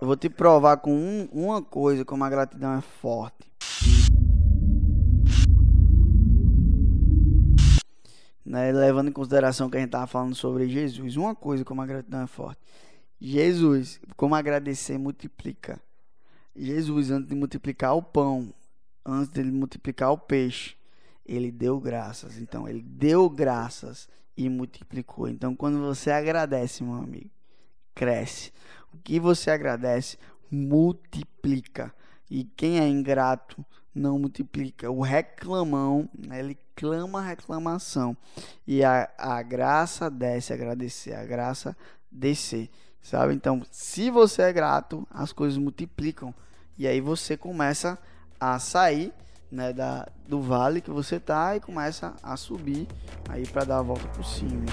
eu vou te provar com um, uma coisa como a gratidão é forte. Né, levando em consideração que a gente estava falando sobre Jesus, uma coisa como a gratidão é forte. Jesus, como agradecer multiplica. Jesus, antes de multiplicar o pão, antes de multiplicar o peixe, ele deu graças. Então, ele deu graças e multiplicou. Então, quando você agradece, meu amigo, cresce. Que você agradece, multiplica. E quem é ingrato, não multiplica. O reclamão, ele clama reclamação. E a, a graça desce, agradecer. A graça descer. Sabe? Então, se você é grato, as coisas multiplicam. E aí você começa a sair né, da, do vale que você tá e começa a subir aí para dar a volta por cima.